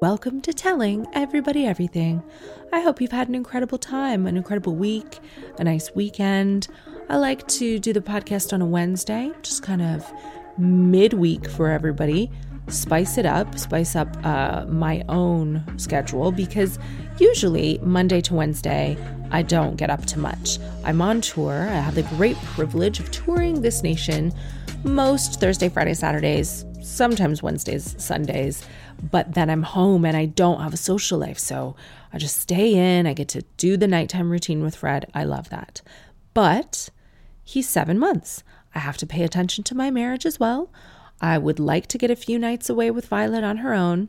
Welcome to Telling Everybody Everything. I hope you've had an incredible time, an incredible week, a nice weekend. I like to do the podcast on a Wednesday, just kind of midweek for everybody. Spice it up, spice up uh, my own schedule because usually Monday to Wednesday, I don't get up to much. I'm on tour. I have the great privilege of touring this nation most Thursday, Friday, Saturdays, sometimes Wednesdays, Sundays but then I'm home and I don't have a social life. So I just stay in. I get to do the nighttime routine with Fred. I love that. But he's seven months. I have to pay attention to my marriage as well. I would like to get a few nights away with Violet on her own.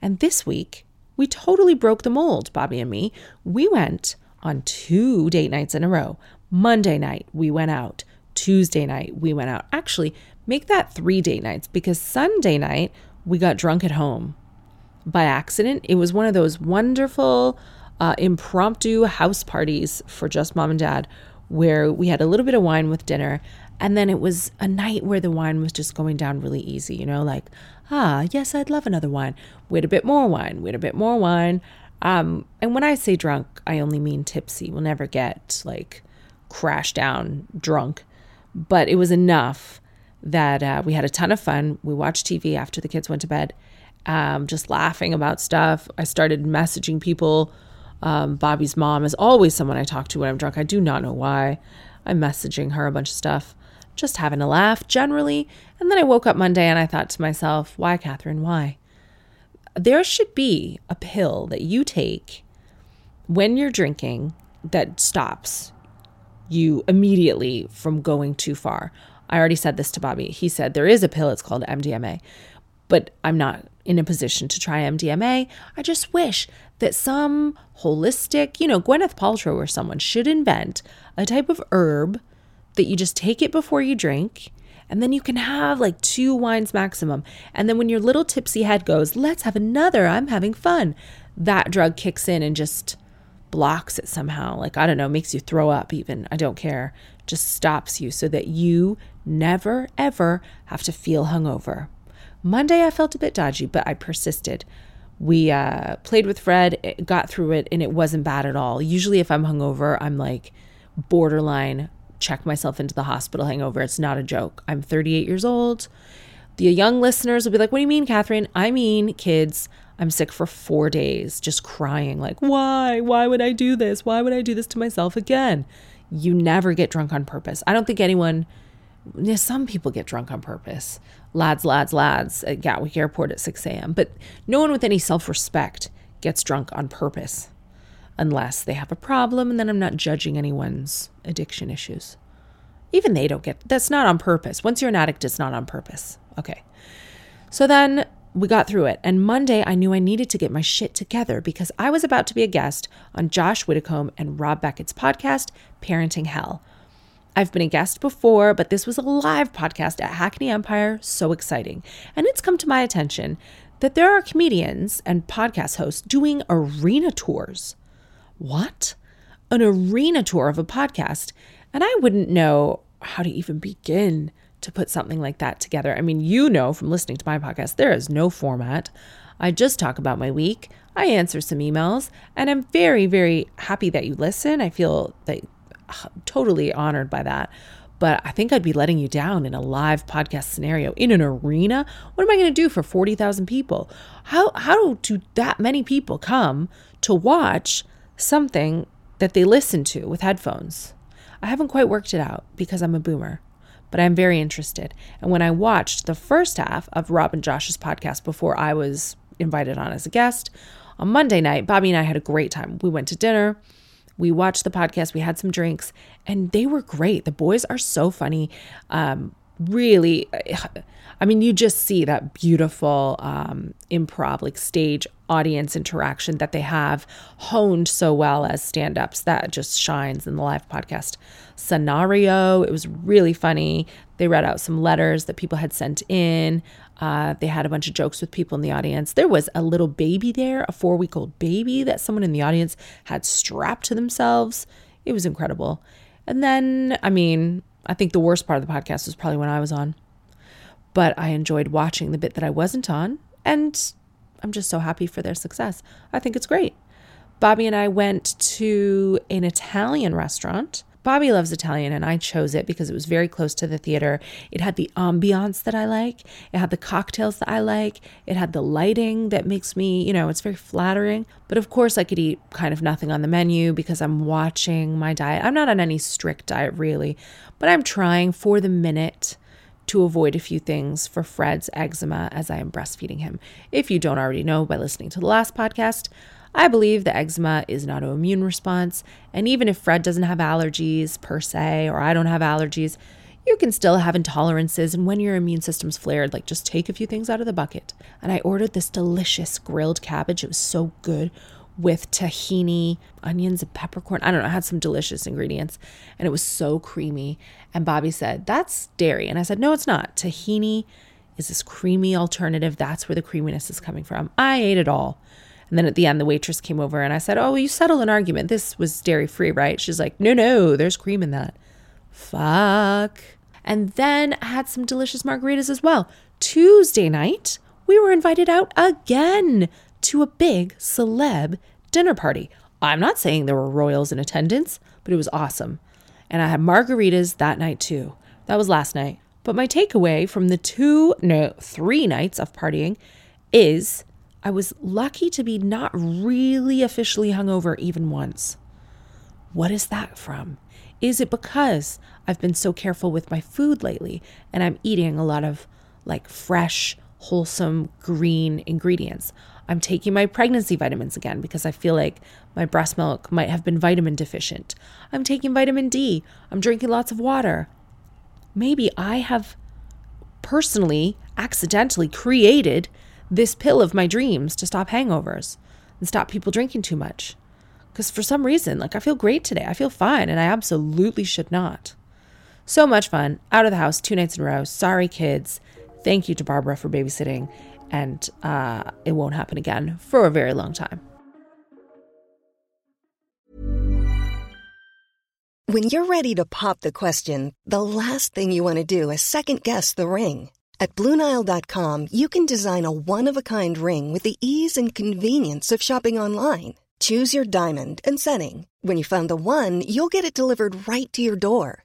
And this week, we totally broke the mold, Bobby and me. We went on two date nights in a row. Monday night, we went out. Tuesday night, we went out. Actually, make that three date nights because Sunday night, we got drunk at home by accident. It was one of those wonderful uh, impromptu house parties for just mom and dad where we had a little bit of wine with dinner. And then it was a night where the wine was just going down really easy, you know, like, ah, yes, I'd love another wine. Had a bit more wine. Had a bit more wine. Um, and when I say drunk, I only mean tipsy. We'll never get like crash down drunk, but it was enough that uh, we had a ton of fun. We watched TV after the kids went to bed, um, just laughing about stuff. I started messaging people. Um, Bobby's mom is always someone I talk to when I'm drunk. I do not know why. I'm messaging her a bunch of stuff, just having a laugh generally. And then I woke up Monday and I thought to myself, why, Catherine, why? There should be a pill that you take when you're drinking that stops you immediately from going too far. I already said this to Bobby. He said there is a pill, it's called MDMA, but I'm not in a position to try MDMA. I just wish that some holistic, you know, Gwyneth Paltrow or someone should invent a type of herb that you just take it before you drink. And then you can have like two wines maximum. And then when your little tipsy head goes, let's have another, I'm having fun, that drug kicks in and just blocks it somehow. Like, I don't know, makes you throw up even. I don't care. Just stops you so that you never, ever have to feel hungover. Monday, I felt a bit dodgy, but I persisted. We uh, played with Fred, got through it, and it wasn't bad at all. Usually, if I'm hungover, I'm like borderline check myself into the hospital hangover. It's not a joke. I'm 38 years old. The young listeners will be like, What do you mean, Catherine? I mean, kids, I'm sick for four days, just crying, like, Why? Why would I do this? Why would I do this to myself again? You never get drunk on purpose. I don't think anyone some people get drunk on purpose. Lads, lads, lads at Gatwick Airport at 6 a.m. But no one with any self respect gets drunk on purpose unless they have a problem. And then I'm not judging anyone's addiction issues. Even they don't get that's not on purpose. Once you're an addict, it's not on purpose. Okay. So then we got through it. And Monday, I knew I needed to get my shit together because I was about to be a guest on Josh Widdicombe and Rob Beckett's podcast, Parenting Hell. I've been a guest before, but this was a live podcast at Hackney Empire. So exciting. And it's come to my attention that there are comedians and podcast hosts doing arena tours. What? An arena tour of a podcast. And I wouldn't know how to even begin to put something like that together. I mean, you know from listening to my podcast, there is no format. I just talk about my week. I answer some emails, and I'm very, very happy that you listen. I feel that totally honored by that. But I think I'd be letting you down in a live podcast scenario in an arena. What am I going to do for 40,000 people? How, how do that many people come to watch something that they listen to with headphones? I haven't quite worked it out because I'm a boomer, but I'm very interested. And when I watched the first half of Rob and Josh's podcast before I was invited on as a guest on Monday night, Bobby and I had a great time. We went to dinner. We watched the podcast, we had some drinks, and they were great. The boys are so funny. Um, really I mean, you just see that beautiful um, improv, like stage audience interaction that they have honed so well as stand ups. That just shines in the live podcast scenario. It was really funny. They read out some letters that people had sent in. Uh, they had a bunch of jokes with people in the audience. There was a little baby there, a four week old baby that someone in the audience had strapped to themselves. It was incredible. And then, I mean, I think the worst part of the podcast was probably when I was on but I enjoyed watching the bit that I wasn't on, and I'm just so happy for their success. I think it's great. Bobby and I went to an Italian restaurant. Bobby loves Italian, and I chose it because it was very close to the theater. It had the ambiance that I like, it had the cocktails that I like, it had the lighting that makes me, you know, it's very flattering. But of course, I could eat kind of nothing on the menu because I'm watching my diet. I'm not on any strict diet, really, but I'm trying for the minute to avoid a few things for Fred's eczema as I am breastfeeding him. If you don't already know by listening to the last podcast, I believe the eczema is an autoimmune response, and even if Fred doesn't have allergies per se, or I don't have allergies, you can still have intolerances. And when your immune system's flared, like just take a few things out of the bucket. And I ordered this delicious grilled cabbage. It was so good with tahini, onions, and peppercorn. I don't know, I had some delicious ingredients and it was so creamy. And Bobby said, That's dairy. And I said, No, it's not. Tahini is this creamy alternative. That's where the creaminess is coming from. I ate it all. And then at the end, the waitress came over and I said, Oh, you settled an argument. This was dairy free, right? She's like, No, no, there's cream in that. Fuck. And then I had some delicious margaritas as well. Tuesday night, we were invited out again to a big celeb dinner party. I'm not saying there were royals in attendance, but it was awesome. And I had margaritas that night too. That was last night. But my takeaway from the two, no, three nights of partying is I was lucky to be not really officially hungover even once. What is that from? Is it because I've been so careful with my food lately and I'm eating a lot of like fresh, wholesome, green ingredients? I'm taking my pregnancy vitamins again because I feel like my breast milk might have been vitamin deficient. I'm taking vitamin D. I'm drinking lots of water. Maybe I have personally, accidentally created this pill of my dreams to stop hangovers and stop people drinking too much. Because for some reason, like I feel great today. I feel fine, and I absolutely should not. So much fun. Out of the house two nights in a row. Sorry, kids. Thank you to Barbara for babysitting and uh, it won't happen again for a very long time. When you're ready to pop the question, the last thing you want to do is second guess the ring. At Bluenile.com, you can design a one of a kind ring with the ease and convenience of shopping online. Choose your diamond and setting. When you find the one, you'll get it delivered right to your door.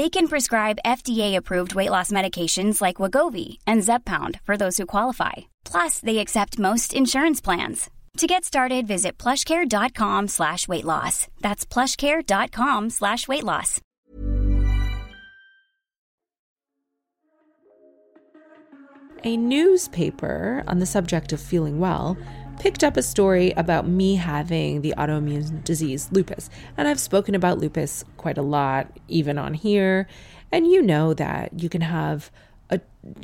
They can prescribe FDA-approved weight loss medications like Wegovy and Zepbound for those who qualify. Plus, they accept most insurance plans. To get started, visit plushcare.com slash weight loss. That's plushcare.com slash weight loss. A newspaper on the subject of feeling well picked up a story about me having the autoimmune disease lupus. And I've spoken about lupus quite a lot, even on here. And you know that you can have an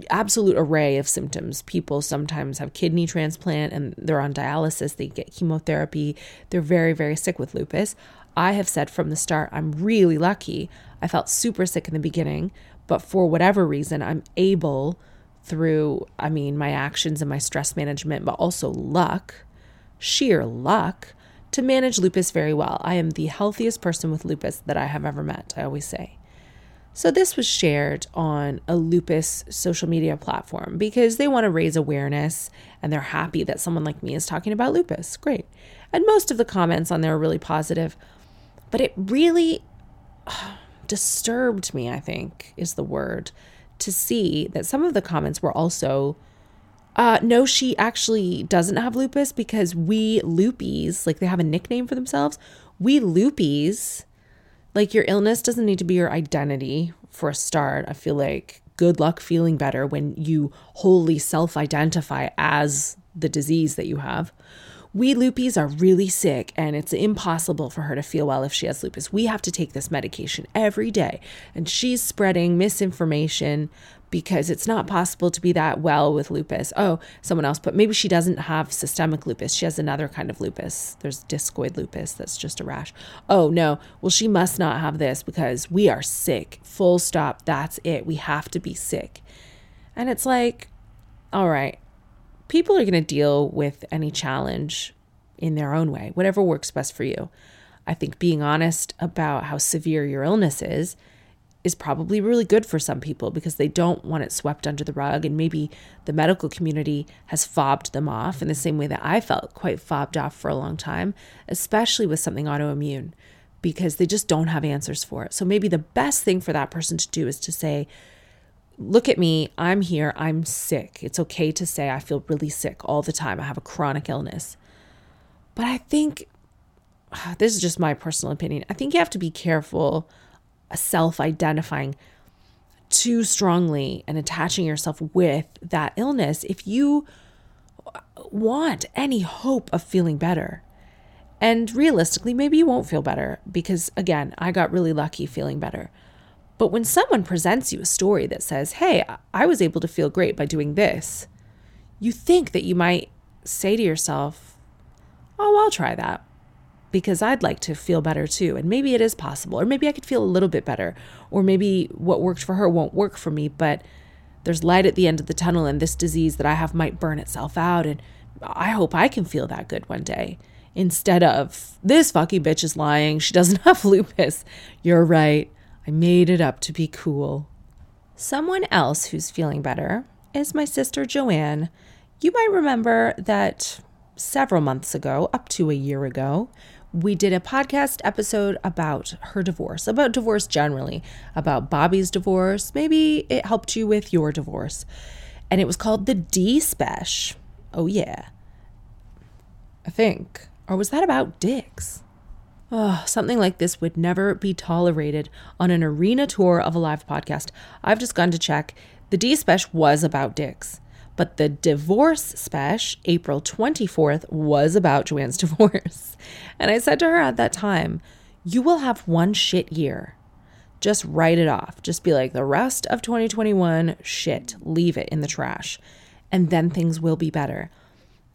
absolute array of symptoms. People sometimes have kidney transplant and they're on dialysis, they get chemotherapy, they're very, very sick with lupus. I have said from the start, I'm really lucky. I felt super sick in the beginning, but for whatever reason, I'm able through, I mean, my actions and my stress management, but also luck, sheer luck, to manage lupus very well. I am the healthiest person with lupus that I have ever met, I always say. So, this was shared on a lupus social media platform because they want to raise awareness and they're happy that someone like me is talking about lupus. Great. And most of the comments on there are really positive, but it really disturbed me, I think is the word, to see that some of the comments were also uh, no, she actually doesn't have lupus because we loopies, like they have a nickname for themselves. We loopies, like your illness doesn't need to be your identity for a start. I feel like good luck feeling better when you wholly self identify as the disease that you have. We loopies are really sick and it's impossible for her to feel well if she has lupus. We have to take this medication every day. And she's spreading misinformation because it's not possible to be that well with lupus. Oh, someone else put maybe she doesn't have systemic lupus. She has another kind of lupus. There's discoid lupus that's just a rash. Oh, no. Well, she must not have this because we are sick. Full stop. That's it. We have to be sick. And it's like, all right, people are going to deal with any challenge in their own way, whatever works best for you. I think being honest about how severe your illness is is probably really good for some people because they don't want it swept under the rug. And maybe the medical community has fobbed them off in the same way that I felt quite fobbed off for a long time, especially with something autoimmune, because they just don't have answers for it. So maybe the best thing for that person to do is to say, Look at me, I'm here, I'm sick. It's okay to say I feel really sick all the time. I have a chronic illness. But I think this is just my personal opinion. I think you have to be careful uh, self identifying too strongly and attaching yourself with that illness if you uh, want any hope of feeling better. And realistically, maybe you won't feel better because, again, I got really lucky feeling better. But when someone presents you a story that says, hey, I was able to feel great by doing this, you think that you might say to yourself, oh, I'll try that because I'd like to feel better too. And maybe it is possible, or maybe I could feel a little bit better, or maybe what worked for her won't work for me, but there's light at the end of the tunnel, and this disease that I have might burn itself out. And I hope I can feel that good one day instead of this fucking bitch is lying. She doesn't have lupus. You're right. I made it up to be cool. Someone else who's feeling better is my sister Joanne. You might remember that several months ago, up to a year ago, we did a podcast episode about her divorce, about divorce generally, about Bobby's divorce. Maybe it helped you with your divorce. And it was called the D. Oh, yeah. I think. Or was that about dicks? Oh, something like this would never be tolerated on an arena tour of a live podcast. I've just gone to check. The D Spesh was about dicks. But the divorce spesh, April 24th, was about Joanne's divorce. And I said to her at that time, You will have one shit year. Just write it off. Just be like, the rest of 2021, shit, leave it in the trash. And then things will be better.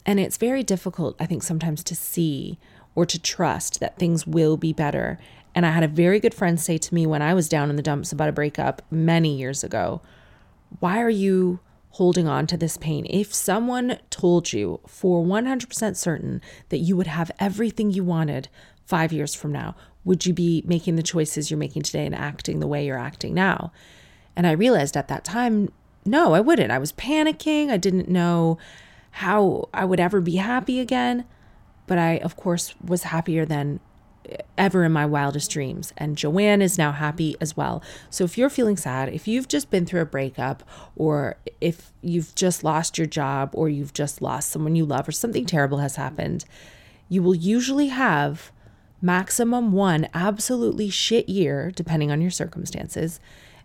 And it's very difficult, I think, sometimes to see or to trust that things will be better. And I had a very good friend say to me when I was down in the dumps about a breakup many years ago, Why are you holding on to this pain. If someone told you for 100% certain that you would have everything you wanted five years from now, would you be making the choices you're making today and acting the way you're acting now? And I realized at that time, no, I wouldn't. I was panicking. I didn't know how I would ever be happy again. But I, of course, was happier than ever in my wildest dreams. And Joanne is now happy as well. So if you're feeling sad, if you've just been through a breakup, or if you've just lost your job, or you've just lost someone you love, or something terrible has happened, you will usually have maximum one absolutely shit year, depending on your circumstances,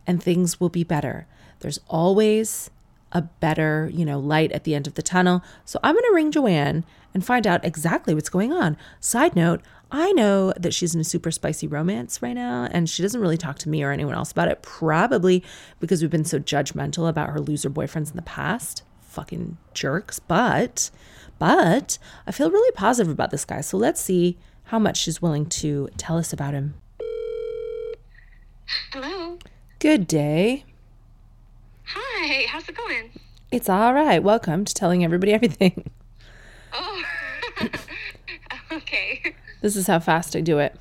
and things will be better. There's always a better, you know, light at the end of the tunnel. So I'm going to ring Joanne and find out exactly what's going on. Side note, I know that she's in a super spicy romance right now, and she doesn't really talk to me or anyone else about it, probably because we've been so judgmental about her loser boyfriends in the past. Fucking jerks. But, but I feel really positive about this guy. So let's see how much she's willing to tell us about him. Hello. Good day. Hi, how's it going? It's all right. Welcome to telling everybody everything. Oh, okay. This is how fast I do it.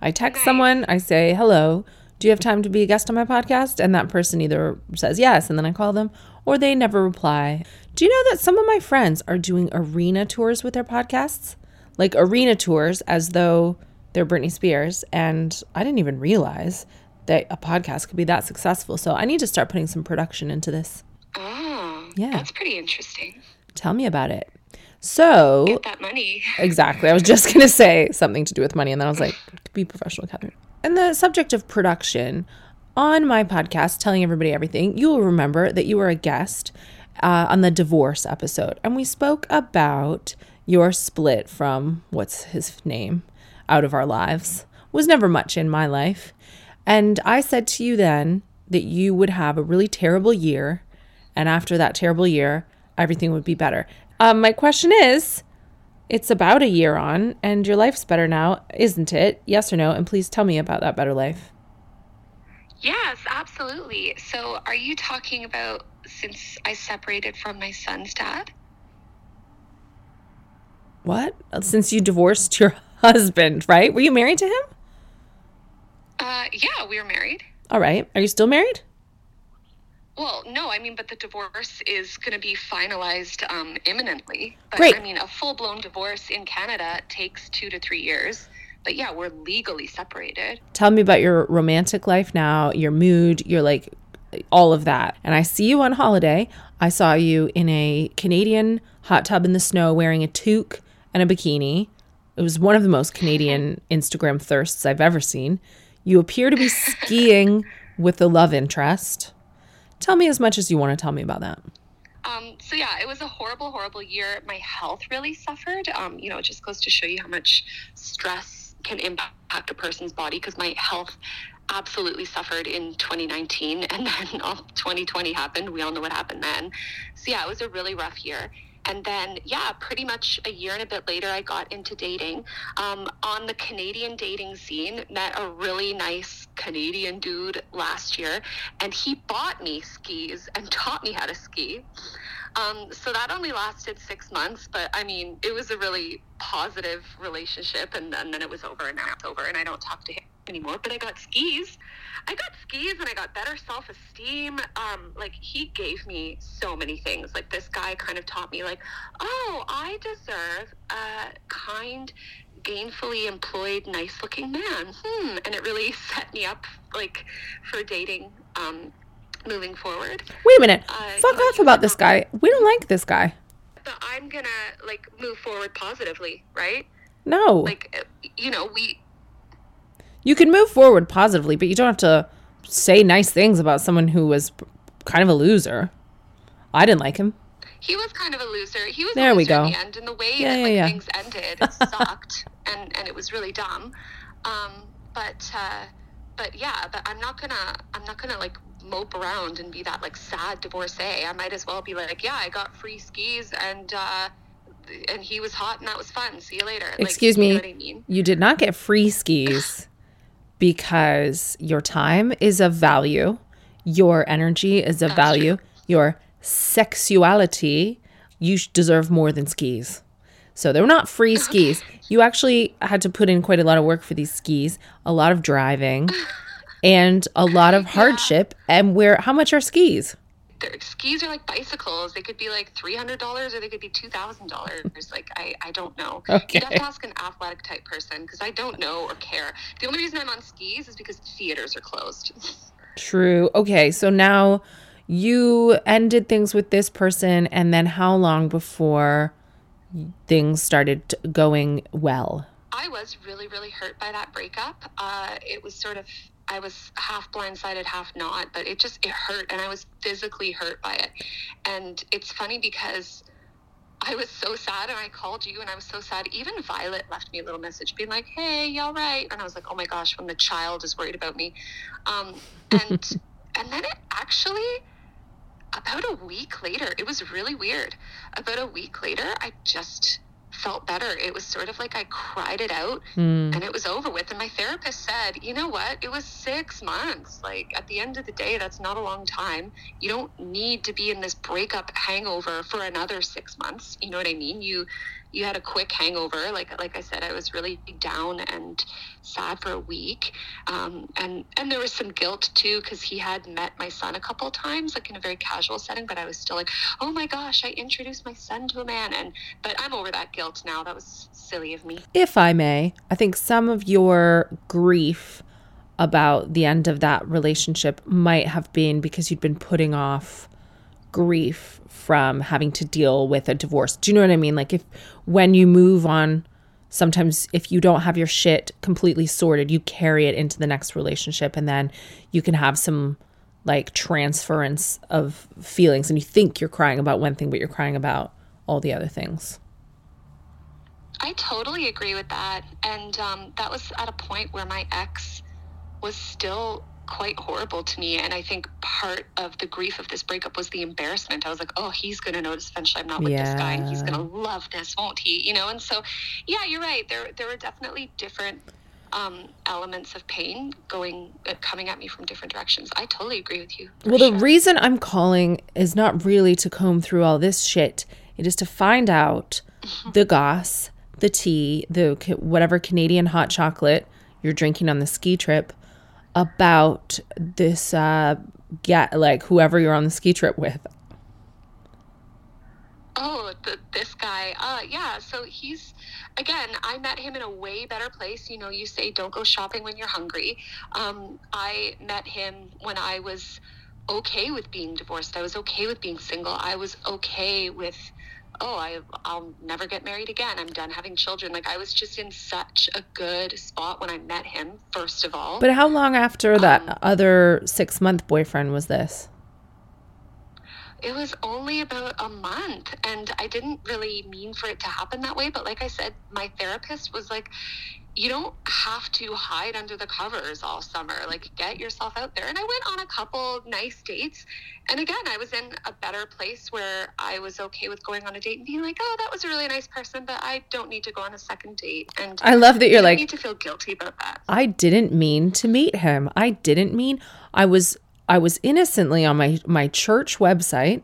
I text someone, I say, hello, do you have time to be a guest on my podcast? And that person either says yes, and then I call them, or they never reply. Do you know that some of my friends are doing arena tours with their podcasts? Like arena tours as though they're Britney Spears. And I didn't even realize that a podcast could be that successful. So I need to start putting some production into this. Oh, Yeah. That's pretty interesting. Tell me about it. So Get that money. Exactly. I was just going to say something to do with money. And then I was like, be professional, Catherine. And the subject of production on my podcast, Telling Everybody Everything, you will remember that you were a guest uh, on the divorce episode. And we spoke about your split from what's his name out of our lives. Was never much in my life. And I said to you then that you would have a really terrible year. And after that terrible year, everything would be better. Um, my question is it's about a year on, and your life's better now, isn't it? Yes or no? And please tell me about that better life. Yes, absolutely. So, are you talking about since I separated from my son's dad? What? Since you divorced your husband, right? Were you married to him? Uh, yeah, we were married. All right. Are you still married? Well, no, I mean, but the divorce is going to be finalized um, imminently. But, Great. I mean, a full blown divorce in Canada takes two to three years. But yeah, we're legally separated. Tell me about your romantic life now, your mood, your like all of that. And I see you on holiday. I saw you in a Canadian hot tub in the snow wearing a toque and a bikini. It was one of the most Canadian Instagram thirsts I've ever seen. You appear to be skiing with the love interest. Tell me as much as you want to tell me about that. Um, so yeah, it was a horrible, horrible year. My health really suffered. Um, you know, it just goes to show you how much stress can impact a person's body because my health absolutely suffered in 2019 and then all 2020 happened. We all know what happened then. So yeah, it was a really rough year. And then, yeah, pretty much a year and a bit later, I got into dating. Um, on the Canadian dating scene, met a really nice Canadian dude last year, and he bought me skis and taught me how to ski. Um, so that only lasted six months, but I mean, it was a really positive relationship, and, and then it was over, and now it's over, and I don't talk to him anymore. But I got skis. I got skis, and I got better self esteem. Um, like he gave me so many things. Like this guy kind of taught me, like, oh, I deserve a kind, gainfully employed, nice looking man. Hmm. And it really set me up like for dating. Um, moving forward Wait a minute. Uh, Fuck off about this guy. We don't like this guy. but i'm gonna like move forward positively right No. like you know we You can move forward positively, but you don't have to say nice things about someone who was kind of a loser. I didn't like him. he was kind of a loser he was There we loser in go. the end and the way Yeah, that yeah, like yeah. things ended it sucked and and it was really dumb um but uh but yeah but i'm not gonna i'm not gonna like mope around and be that like sad divorcee i might as well be like yeah i got free skis and uh and he was hot and that was fun see you later Like, Excuse you me. know what i mean You did not get free skis because your time is of value, your energy is of value, your sexuality, you deserve more than skis. So they were not free skis. You actually had to put in quite a lot of work for these skis, a lot of driving, and a lot of hardship. And where how much are skis? Their skis are like bicycles. They could be like three hundred dollars or they could be two thousand dollars. Like I, I don't know. Okay. You'd have to ask an athletic type person because I don't know or care. The only reason I'm on skis is because theaters are closed. True. Okay, so now you ended things with this person, and then how long before things started going well? I was really, really hurt by that breakup. Uh, it was sort of, I was half blindsided, half not, but it just, it hurt and I was physically hurt by it. And it's funny because I was so sad and I called you and I was so sad. Even Violet left me a little message being like, hey, you all right? And I was like, oh my gosh, when the child is worried about me. Um, and, and then it actually, about a week later, it was really weird. About a week later, I just felt better. It was sort of like I cried it out Hmm. and it was over with. And my therapist said, you know what? It was six months. Like at the end of the day, that's not a long time. You don't need to be in this breakup hangover for another six months. You know what I mean? You you had a quick hangover. Like like I said, I was really down and sad for a week. Um, and and there was some guilt too because he had met my son a couple times, like in a very casual setting. But I was still like, oh my gosh, I introduced my son to a man. And but I'm over that guilt now. That was silly of me. If I may, I think some of your grief about the end of that relationship might have been because you'd been putting off grief from having to deal with a divorce. Do you know what I mean? Like if when you move on, sometimes if you don't have your shit completely sorted, you carry it into the next relationship and then you can have some like transference of feelings and you think you're crying about one thing but you're crying about all the other things. I totally agree with that. And um, that was at a point where my ex was still quite horrible to me. And I think part of the grief of this breakup was the embarrassment. I was like, oh, he's going to notice eventually I'm not with this guy and he's going to love this, won't he? You know? And so, yeah, you're right. There, there were definitely different um, elements of pain going, uh, coming at me from different directions. I totally agree with you. Well, sure. the reason I'm calling is not really to comb through all this shit. It is to find out the goss, the tea, the whatever Canadian hot chocolate you're drinking on the ski trip about this uh get like whoever you're on the ski trip with. Oh the, this guy. Uh yeah so he's again i met him in a way better place. You know you say don't go shopping when you're hungry. Um i met him when i was okay with being divorced. I was okay with being single. I was okay with oh, I, I'll never get married again. I'm done having children. Like I was just in such a good spot when I met him, first of all. But how long after that um, other six month boyfriend was this? It was only about a month, and I didn't really mean for it to happen that way. But like I said, my therapist was like, you don't have to hide under the covers all summer. Like, get yourself out there. And I went on a couple nice dates. And again, I was in a better place where I was okay with going on a date and being like, oh, that was a really nice person, but I don't need to go on a second date. And I love that you're like, need to feel guilty about that. I didn't mean to meet him. I didn't mean, I was, I was innocently on my, my church website.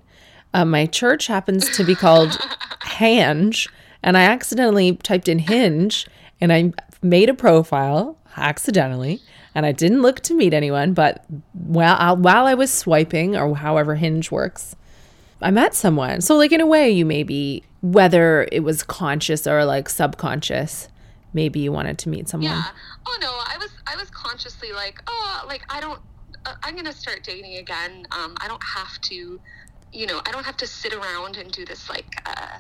Uh, my church happens to be called Hange. And I accidentally typed in Hinge and I made a profile accidentally and I didn't look to meet anyone, but while, while I was swiping or however Hinge works, I met someone. So, like, in a way, you maybe, whether it was conscious or like subconscious, maybe you wanted to meet someone. Yeah. Oh, no, I was, I was consciously like, oh, like, I don't, uh, I'm going to start dating again. Um, I don't have to, you know, I don't have to sit around and do this, like, uh,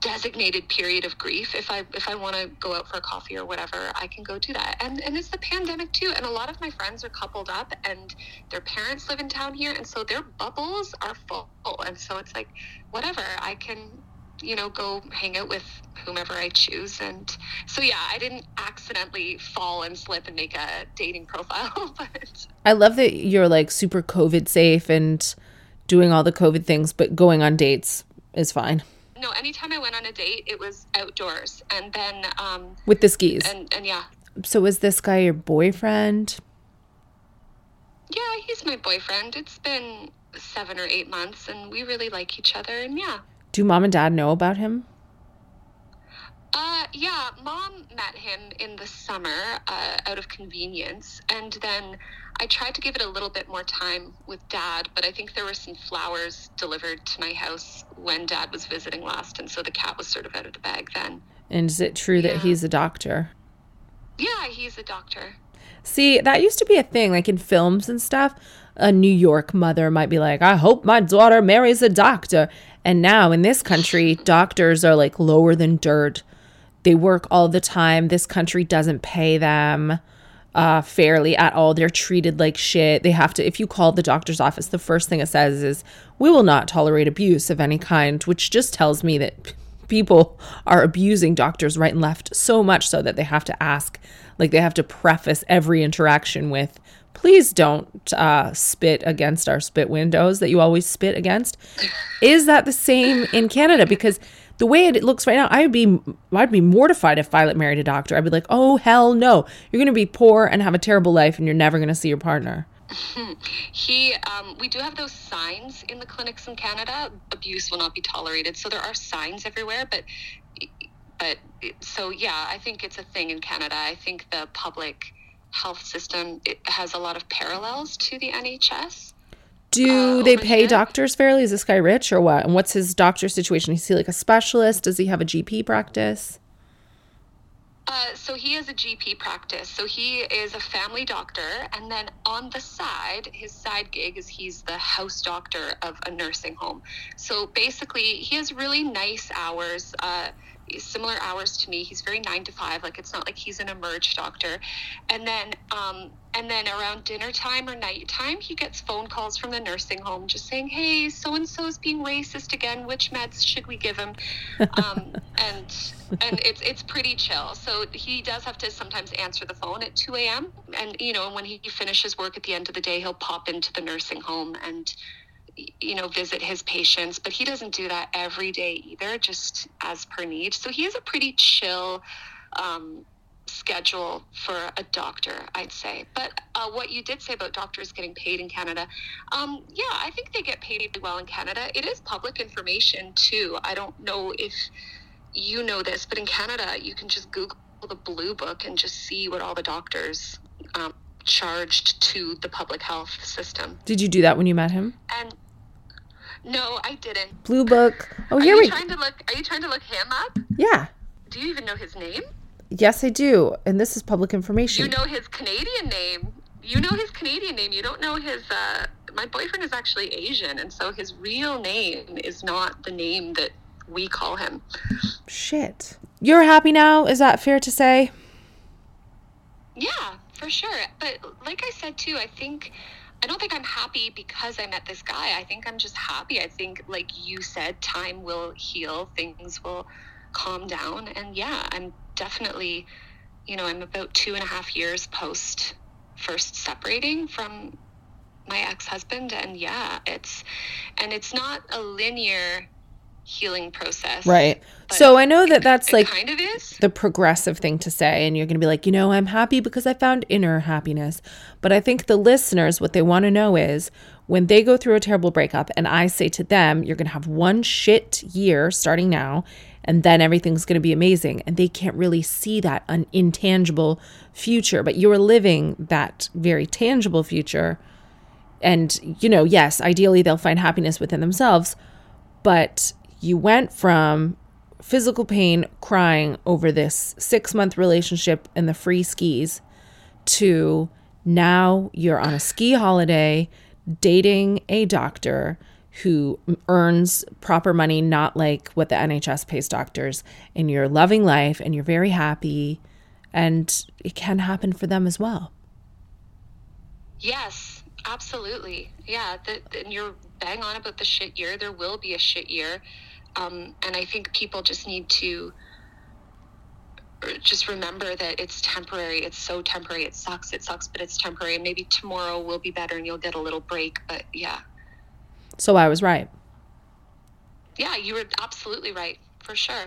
designated period of grief. If i if i want to go out for a coffee or whatever i can go do that. And and it's the pandemic too and a lot of my friends are coupled up and their parents live in town here and so their bubbles are full. And so it's like whatever i can you know go hang out with whomever i choose. And so yeah i didn't accidentally fall and slip and make a dating profile but i love that you're like super covid safe and doing all the covid things but going on dates is fine no, anytime I went on a date, it was outdoors, and then um, with the skis. And and yeah. So was this guy your boyfriend? Yeah, he's my boyfriend. It's been seven or eight months, and we really like each other. And yeah. Do mom and dad know about him? Yeah, mom met him in the summer uh, out of convenience, and then I tried to give it a little bit more time with dad, but I think there were some flowers delivered to my house when dad was visiting last, and so the cat was sort of out of the bag then. And is it true yeah. that he's a doctor? Yeah, he's a doctor. See, that used to be a thing, like in films and stuff. A New York mother might be like, I hope my daughter marries a doctor. And now in this country, doctors are like lower than dirt. They work all the time. This country doesn't pay them uh, fairly at all. They're treated like shit. They have to, if you call the doctor's office, the first thing it says is, we will not tolerate abuse of any kind, which just tells me that people are abusing doctors right and left so much so that they have to ask, like, they have to preface every interaction with, please don't uh, spit against our spit windows that you always spit against. Is that the same in Canada? Because the way it looks right now, I'd be I'd be mortified if Violet married a doctor. I'd be like, oh hell no, you're gonna be poor and have a terrible life, and you're never gonna see your partner. he, um, we do have those signs in the clinics in Canada. Abuse will not be tolerated. So there are signs everywhere, but but so yeah, I think it's a thing in Canada. I think the public health system it has a lot of parallels to the NHS. Do uh, they pay doctors fairly? Is this guy rich or what? And what's his doctor situation? Is he like a specialist? Does he have a GP practice? Uh, so he has a GP practice. So he is a family doctor, and then on the side, his side gig is he's the house doctor of a nursing home. So basically, he has really nice hours. Uh, similar hours to me. He's very nine to five. Like it's not like he's an emerge doctor. And then, um, and then around dinner time or night time, he gets phone calls from the nursing home just saying, "Hey, so and so is being racist again. Which meds should we give him?" Um, and and it's it's pretty chill. So he does have to sometimes answer the phone at two a.m. And you know, when he finishes work at the end of the day, he'll pop into the nursing home and you know, visit his patients, but he doesn't do that every day either, just as per need. So he has a pretty chill um, schedule for a doctor, I'd say. But uh, what you did say about doctors getting paid in Canada, um, yeah, I think they get paid well in Canada. It is public information too. I don't know if you know this, but in Canada, you can just Google the Blue Book and just see what all the doctors um, charged to the public health system. Did you do that when you met him? And no, I didn't. Blue Book. Oh, are here you we. trying to look? Are you trying to look him up? Yeah. Do you even know his name? Yes, I do. And this is public information. You know his Canadian name. You know his Canadian name. You don't know his. Uh, my boyfriend is actually Asian, and so his real name is not the name that we call him. Shit. You're happy now? Is that fair to say? Yeah, for sure. But like I said too, I think I don't think I'm happy because I met this guy. I think I'm just happy. I think, like you said, time will heal, things will calm down. And yeah, I'm definitely, you know, I'm about two and a half years post first separating from my ex husband. And yeah, it's, and it's not a linear healing process. Right. So I know that that's like kind of is. the progressive thing to say and you're going to be like, "You know, I'm happy because I found inner happiness." But I think the listeners what they want to know is when they go through a terrible breakup and I say to them, "You're going to have one shit year starting now." And then everything's going to be amazing. And they can't really see that an intangible future, but you're living that very tangible future. And, you know, yes, ideally they'll find happiness within themselves, but you went from physical pain crying over this six month relationship and the free skis to now you're on a ski holiday dating a doctor who earns proper money, not like what the NHS pays doctors, and you're loving life and you're very happy, and it can happen for them as well. Yes, absolutely. Yeah, the, the, and you're bang on about the shit year. There will be a shit year. Um, and I think people just need to just remember that it's temporary. It's so temporary. It sucks. It sucks, but it's temporary. And maybe tomorrow will be better and you'll get a little break. But yeah. So I was right. Yeah, you were absolutely right, for sure.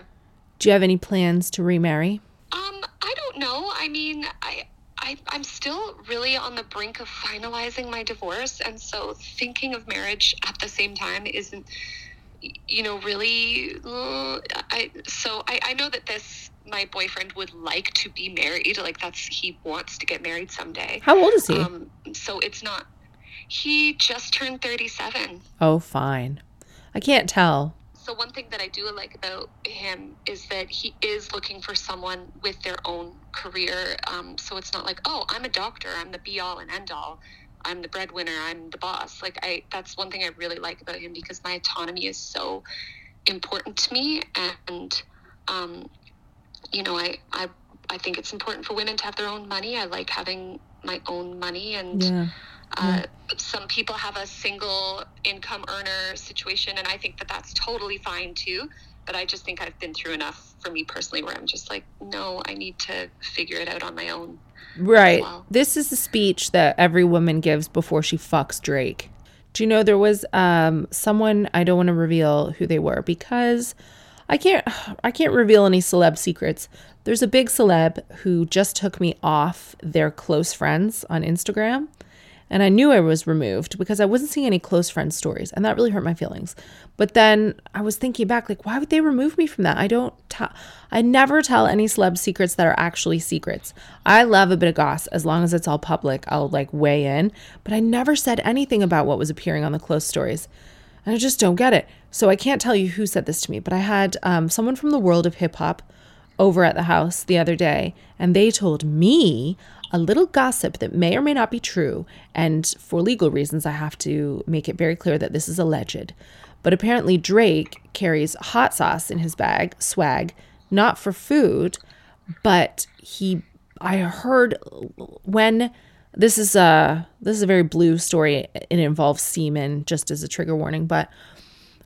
Do you have any plans to remarry? Um, I don't know. I mean, I, I, I'm still really on the brink of finalizing my divorce, and so thinking of marriage at the same time isn't, you know, really. Uh, I so I, I know that this my boyfriend would like to be married. Like that's he wants to get married someday. How old is he? Um, so it's not. He just turned 37. oh, fine. I can't tell. So one thing that I do like about him is that he is looking for someone with their own career. Um, so it's not like, oh, I'm a doctor, I'm the be all and end all, I'm the breadwinner, I'm the boss. Like I, that's one thing I really like about him because my autonomy is so important to me, and um, you know, I, I, I think it's important for women to have their own money. I like having my own money, and Yeah. uh, some people have a single income earner situation, and I think that that's totally fine too. But I just think I've been through enough for me personally where I'm just like, no, I need to figure it out on my own. Right. well. This is the speech that every woman gives before she fucks Drake. Do you know there was um someone I don't want to reveal who they were because I can't I can't reveal any celeb secrets. There's a big celeb who just took me off their close friends on Instagram. And I knew I was removed because I wasn't seeing any close friend stories, and that really hurt my feelings. But then I was thinking back, like, why would they remove me from that? I don't I never tell any celeb secrets that are actually secrets. I love a bit of goss as long as it's all public. I'll like weigh in, but I never said anything about what was appearing on the close stories. And I just don't get it. So I can't tell you who said this to me, but I had um, someone from the world of hip hop over at the house the other day, and they told me a little gossip that may or may not be true. And for legal reasons, I have to make it very clear that this is alleged. But apparently, Drake carries hot sauce in his bag, swag, not for food, but he. I heard when this is a this is a very blue story. It involves semen, just as a trigger warning. But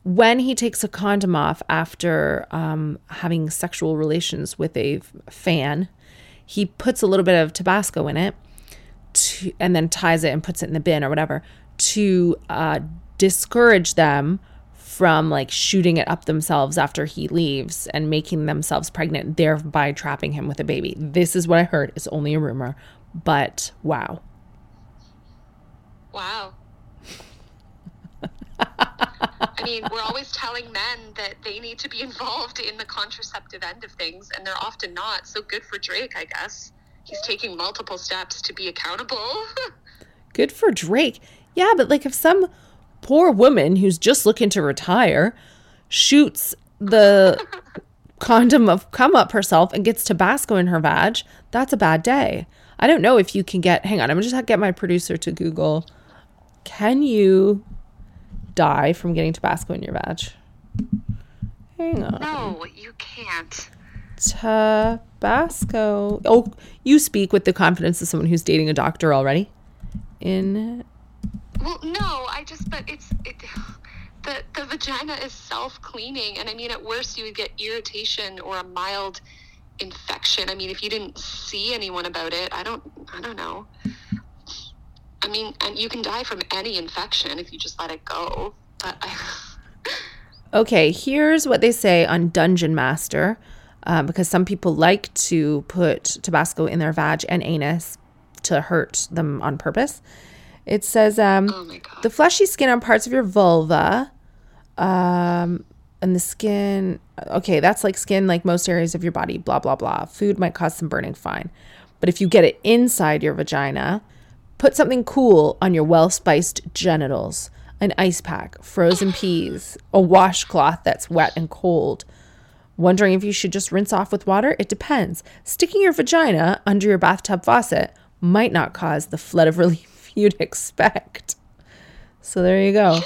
when he takes a condom off after um, having sexual relations with a fan, he puts a little bit of Tabasco in it, to, and then ties it and puts it in the bin or whatever to uh, discourage them from like shooting it up themselves after he leaves and making themselves pregnant, thereby trapping him with a baby. This is what I heard. It's only a rumor, but wow. Wow. I mean, we're always telling men that they need to be involved in the contraceptive end of things, and they're often not. So good for Drake, I guess. He's taking multiple steps to be accountable. good for Drake. Yeah, but like if some poor woman who's just looking to retire shoots the condom of come up herself and gets Tabasco in her vag, that's a bad day. I don't know if you can get, hang on, I'm just get my producer to Google. Can you die from getting Tabasco in your vag. Hang on. No, you can't. Tabasco. Oh, you speak with the confidence of someone who's dating a doctor already. In. Well, no, I just, but it's it. The, the vagina is self cleaning, and I mean, at worst, you would get irritation or a mild infection. I mean, if you didn't see anyone about it, I don't, I don't know. I mean, and you can die from any infection if you just let it go. But I... okay, here's what they say on Dungeon Master, uh, because some people like to put Tabasco in their vag and anus to hurt them on purpose. It says, um, oh the fleshy skin on parts of your vulva, um, and the skin. Okay, that's like skin, like most areas of your body. Blah blah blah. Food might cause some burning. Fine, but if you get it inside your vagina, Put something cool on your well spiced genitals an ice pack, frozen peas, a washcloth that's wet and cold. Wondering if you should just rinse off with water? It depends. Sticking your vagina under your bathtub faucet might not cause the flood of relief you'd expect. So there you go.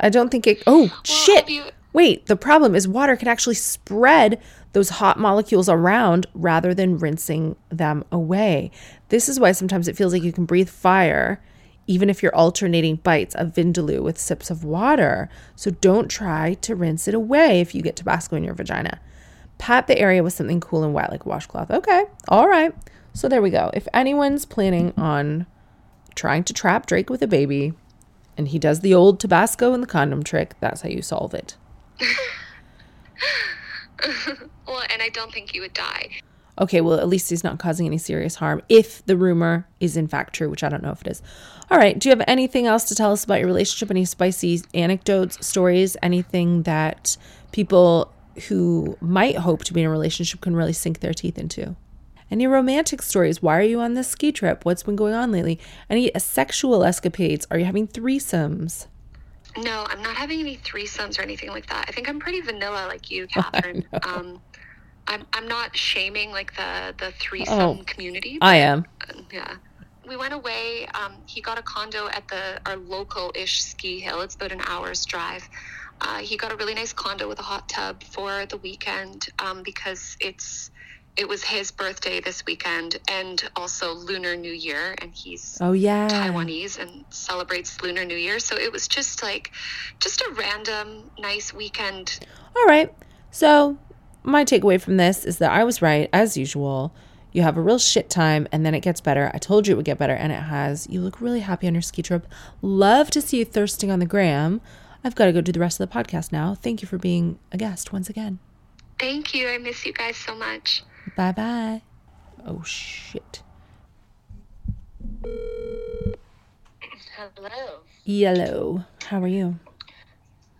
I don't think it. Oh, well, shit. You- Wait, the problem is water can actually spread those hot molecules around rather than rinsing them away. This is why sometimes it feels like you can breathe fire even if you're alternating bites of Vindaloo with sips of water. So don't try to rinse it away if you get Tabasco in your vagina. Pat the area with something cool and wet like a washcloth. Okay, all right. So there we go. If anyone's planning on trying to trap Drake with a baby and he does the old Tabasco and the condom trick, that's how you solve it. well, and I don't think you would die. Okay, well, at least he's not causing any serious harm if the rumor is in fact true, which I don't know if it is. All right, do you have anything else to tell us about your relationship? Any spicy anecdotes, stories, anything that people who might hope to be in a relationship can really sink their teeth into? Any romantic stories? Why are you on this ski trip? What's been going on lately? Any sexual escapades? Are you having threesomes? No, I'm not having any threesomes or anything like that. I think I'm pretty vanilla like you, Katherine. Um, I'm I'm not shaming like the the threesome oh, community. I am. Uh, yeah. We went away. Um, he got a condo at the our local-ish ski hill. It's about an hour's drive. Uh, he got a really nice condo with a hot tub for the weekend um, because it's it was his birthday this weekend and also Lunar New Year, and he's oh yeah Taiwanese and celebrates Lunar New Year. So it was just like just a random nice weekend. All right. So my takeaway from this is that I was right as usual. You have a real shit time and then it gets better. I told you it would get better and it has. You look really happy on your ski trip. Love to see you thirsting on the gram. I've got to go do the rest of the podcast now. Thank you for being a guest once again. Thank you. I miss you guys so much. Bye bye. Oh shit. Hello. Yellow. How are you?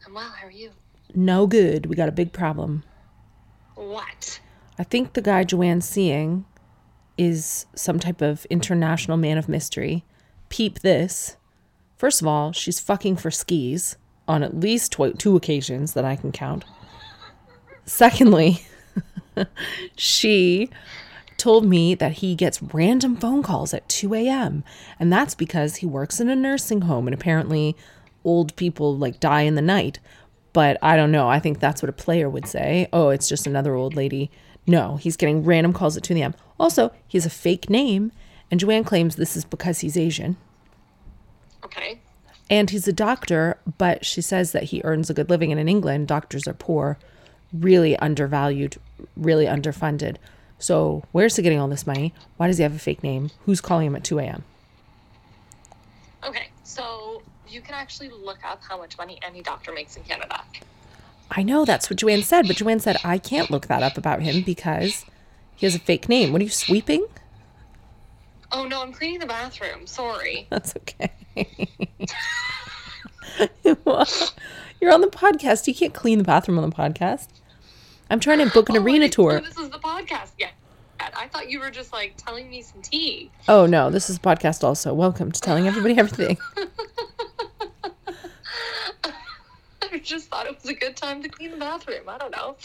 I'm well. How are you? No good. We got a big problem. What? I think the guy Joanne's seeing is some type of international man of mystery. Peep this. First of all, she's fucking for skis on at least tw- two occasions that I can count. Secondly, she told me that he gets random phone calls at 2 a.m. And that's because he works in a nursing home and apparently old people like die in the night. But I don't know. I think that's what a player would say. Oh, it's just another old lady. No, he's getting random calls at 2 a.m. Also, he has a fake name, and Joanne claims this is because he's Asian. Okay. And he's a doctor, but she says that he earns a good living. And in England, doctors are poor, really undervalued, really underfunded. So, where's he getting all this money? Why does he have a fake name? Who's calling him at 2 a.m.? Okay. So, you can actually look up how much money any doctor makes in Canada. I know that's what Joanne said, but Joanne said, I can't look that up about him because he has a fake name. What are you sweeping? Oh, no, I'm cleaning the bathroom. Sorry. That's okay. You're on the podcast. You can't clean the bathroom on the podcast. I'm trying to book an Oh, arena tour. This is the podcast. Yeah. I thought you were just like telling me some tea. Oh, no, this is a podcast also. Welcome to telling everybody everything. I just thought it was a good time to clean the bathroom. I don't know.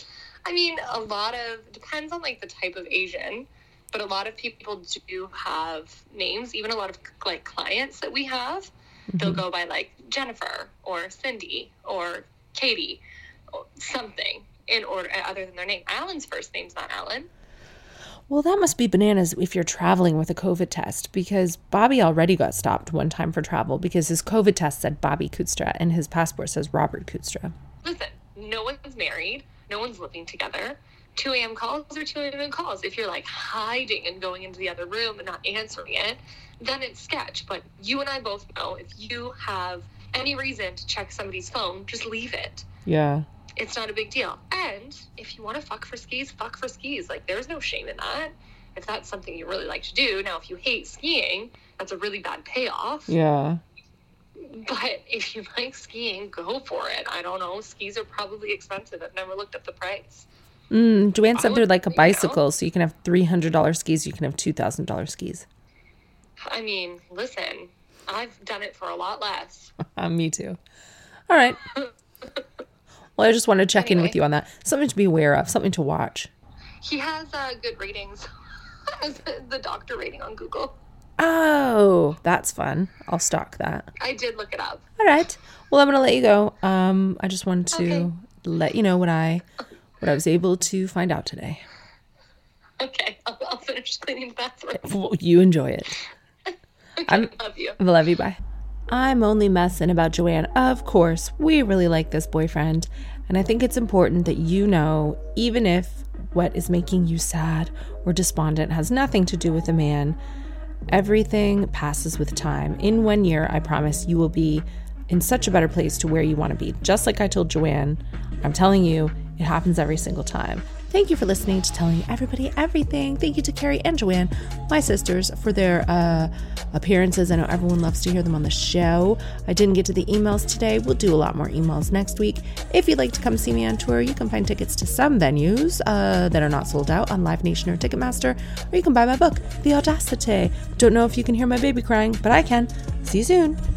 I mean, a lot of depends on like the type of Asian, but a lot of people do have names. Even a lot of like clients that we have, they'll mm-hmm. go by like Jennifer or Cindy or Katie or something in order other than their name. Alan's first name's not Alan. Well, that must be bananas if you're traveling with a COVID test because Bobby already got stopped one time for travel because his COVID test said Bobby Kootstra and his passport says Robert Kootstra. Listen, no one's married, no one's living together. 2 a.m. calls are 2 a.m. calls. If you're like hiding and going into the other room and not answering it, then it's sketch. But you and I both know if you have any reason to check somebody's phone, just leave it. Yeah. It's not a big deal. And if you want to fuck for skis, fuck for skis. Like, there's no shame in that. If that's something you really like to do. Now, if you hate skiing, that's a really bad payoff. Yeah. But if you like skiing, go for it. I don't know. Skis are probably expensive. I've never looked up the price. Mm, Joanne said they're like a know. bicycle, so you can have $300 skis, you can have $2,000 skis. I mean, listen, I've done it for a lot less. Me too. All right. Well, I just wanted to check in with you on that. Something to be aware of, something to watch. He has uh, good ratings. the doctor rating on Google. Oh, that's fun. I'll stalk that. I did look it up. All right. Well, I'm gonna let you go. Um, I just wanted to Okay. let you know what I what I was able to find out today. Okay, I'll, I'll finish cleaning the bathroom. Well, you enjoy it. I'm Love you. I love you. Bye. I'm only messing about Joanne. Of course, we really like this boyfriend, and I think it's important that you know, even if what is making you sad or despondent has nothing to do with a man, everything passes with time. In one year, I promise you will be in such a better place to where you want to be. Just like I told Joanne, I'm telling you, it happens every single time. Thank you for listening to Telling Everybody Everything. Thank you to Carrie and Joanne, my sisters, for their uh, appearances. I know everyone loves to hear them on the show. I didn't get to the emails today. We'll do a lot more emails next week. If you'd like to come see me on tour, you can find tickets to some venues uh, that are not sold out on Live Nation or Ticketmaster, or you can buy my book, The Audacity. Don't know if you can hear my baby crying, but I can. See you soon.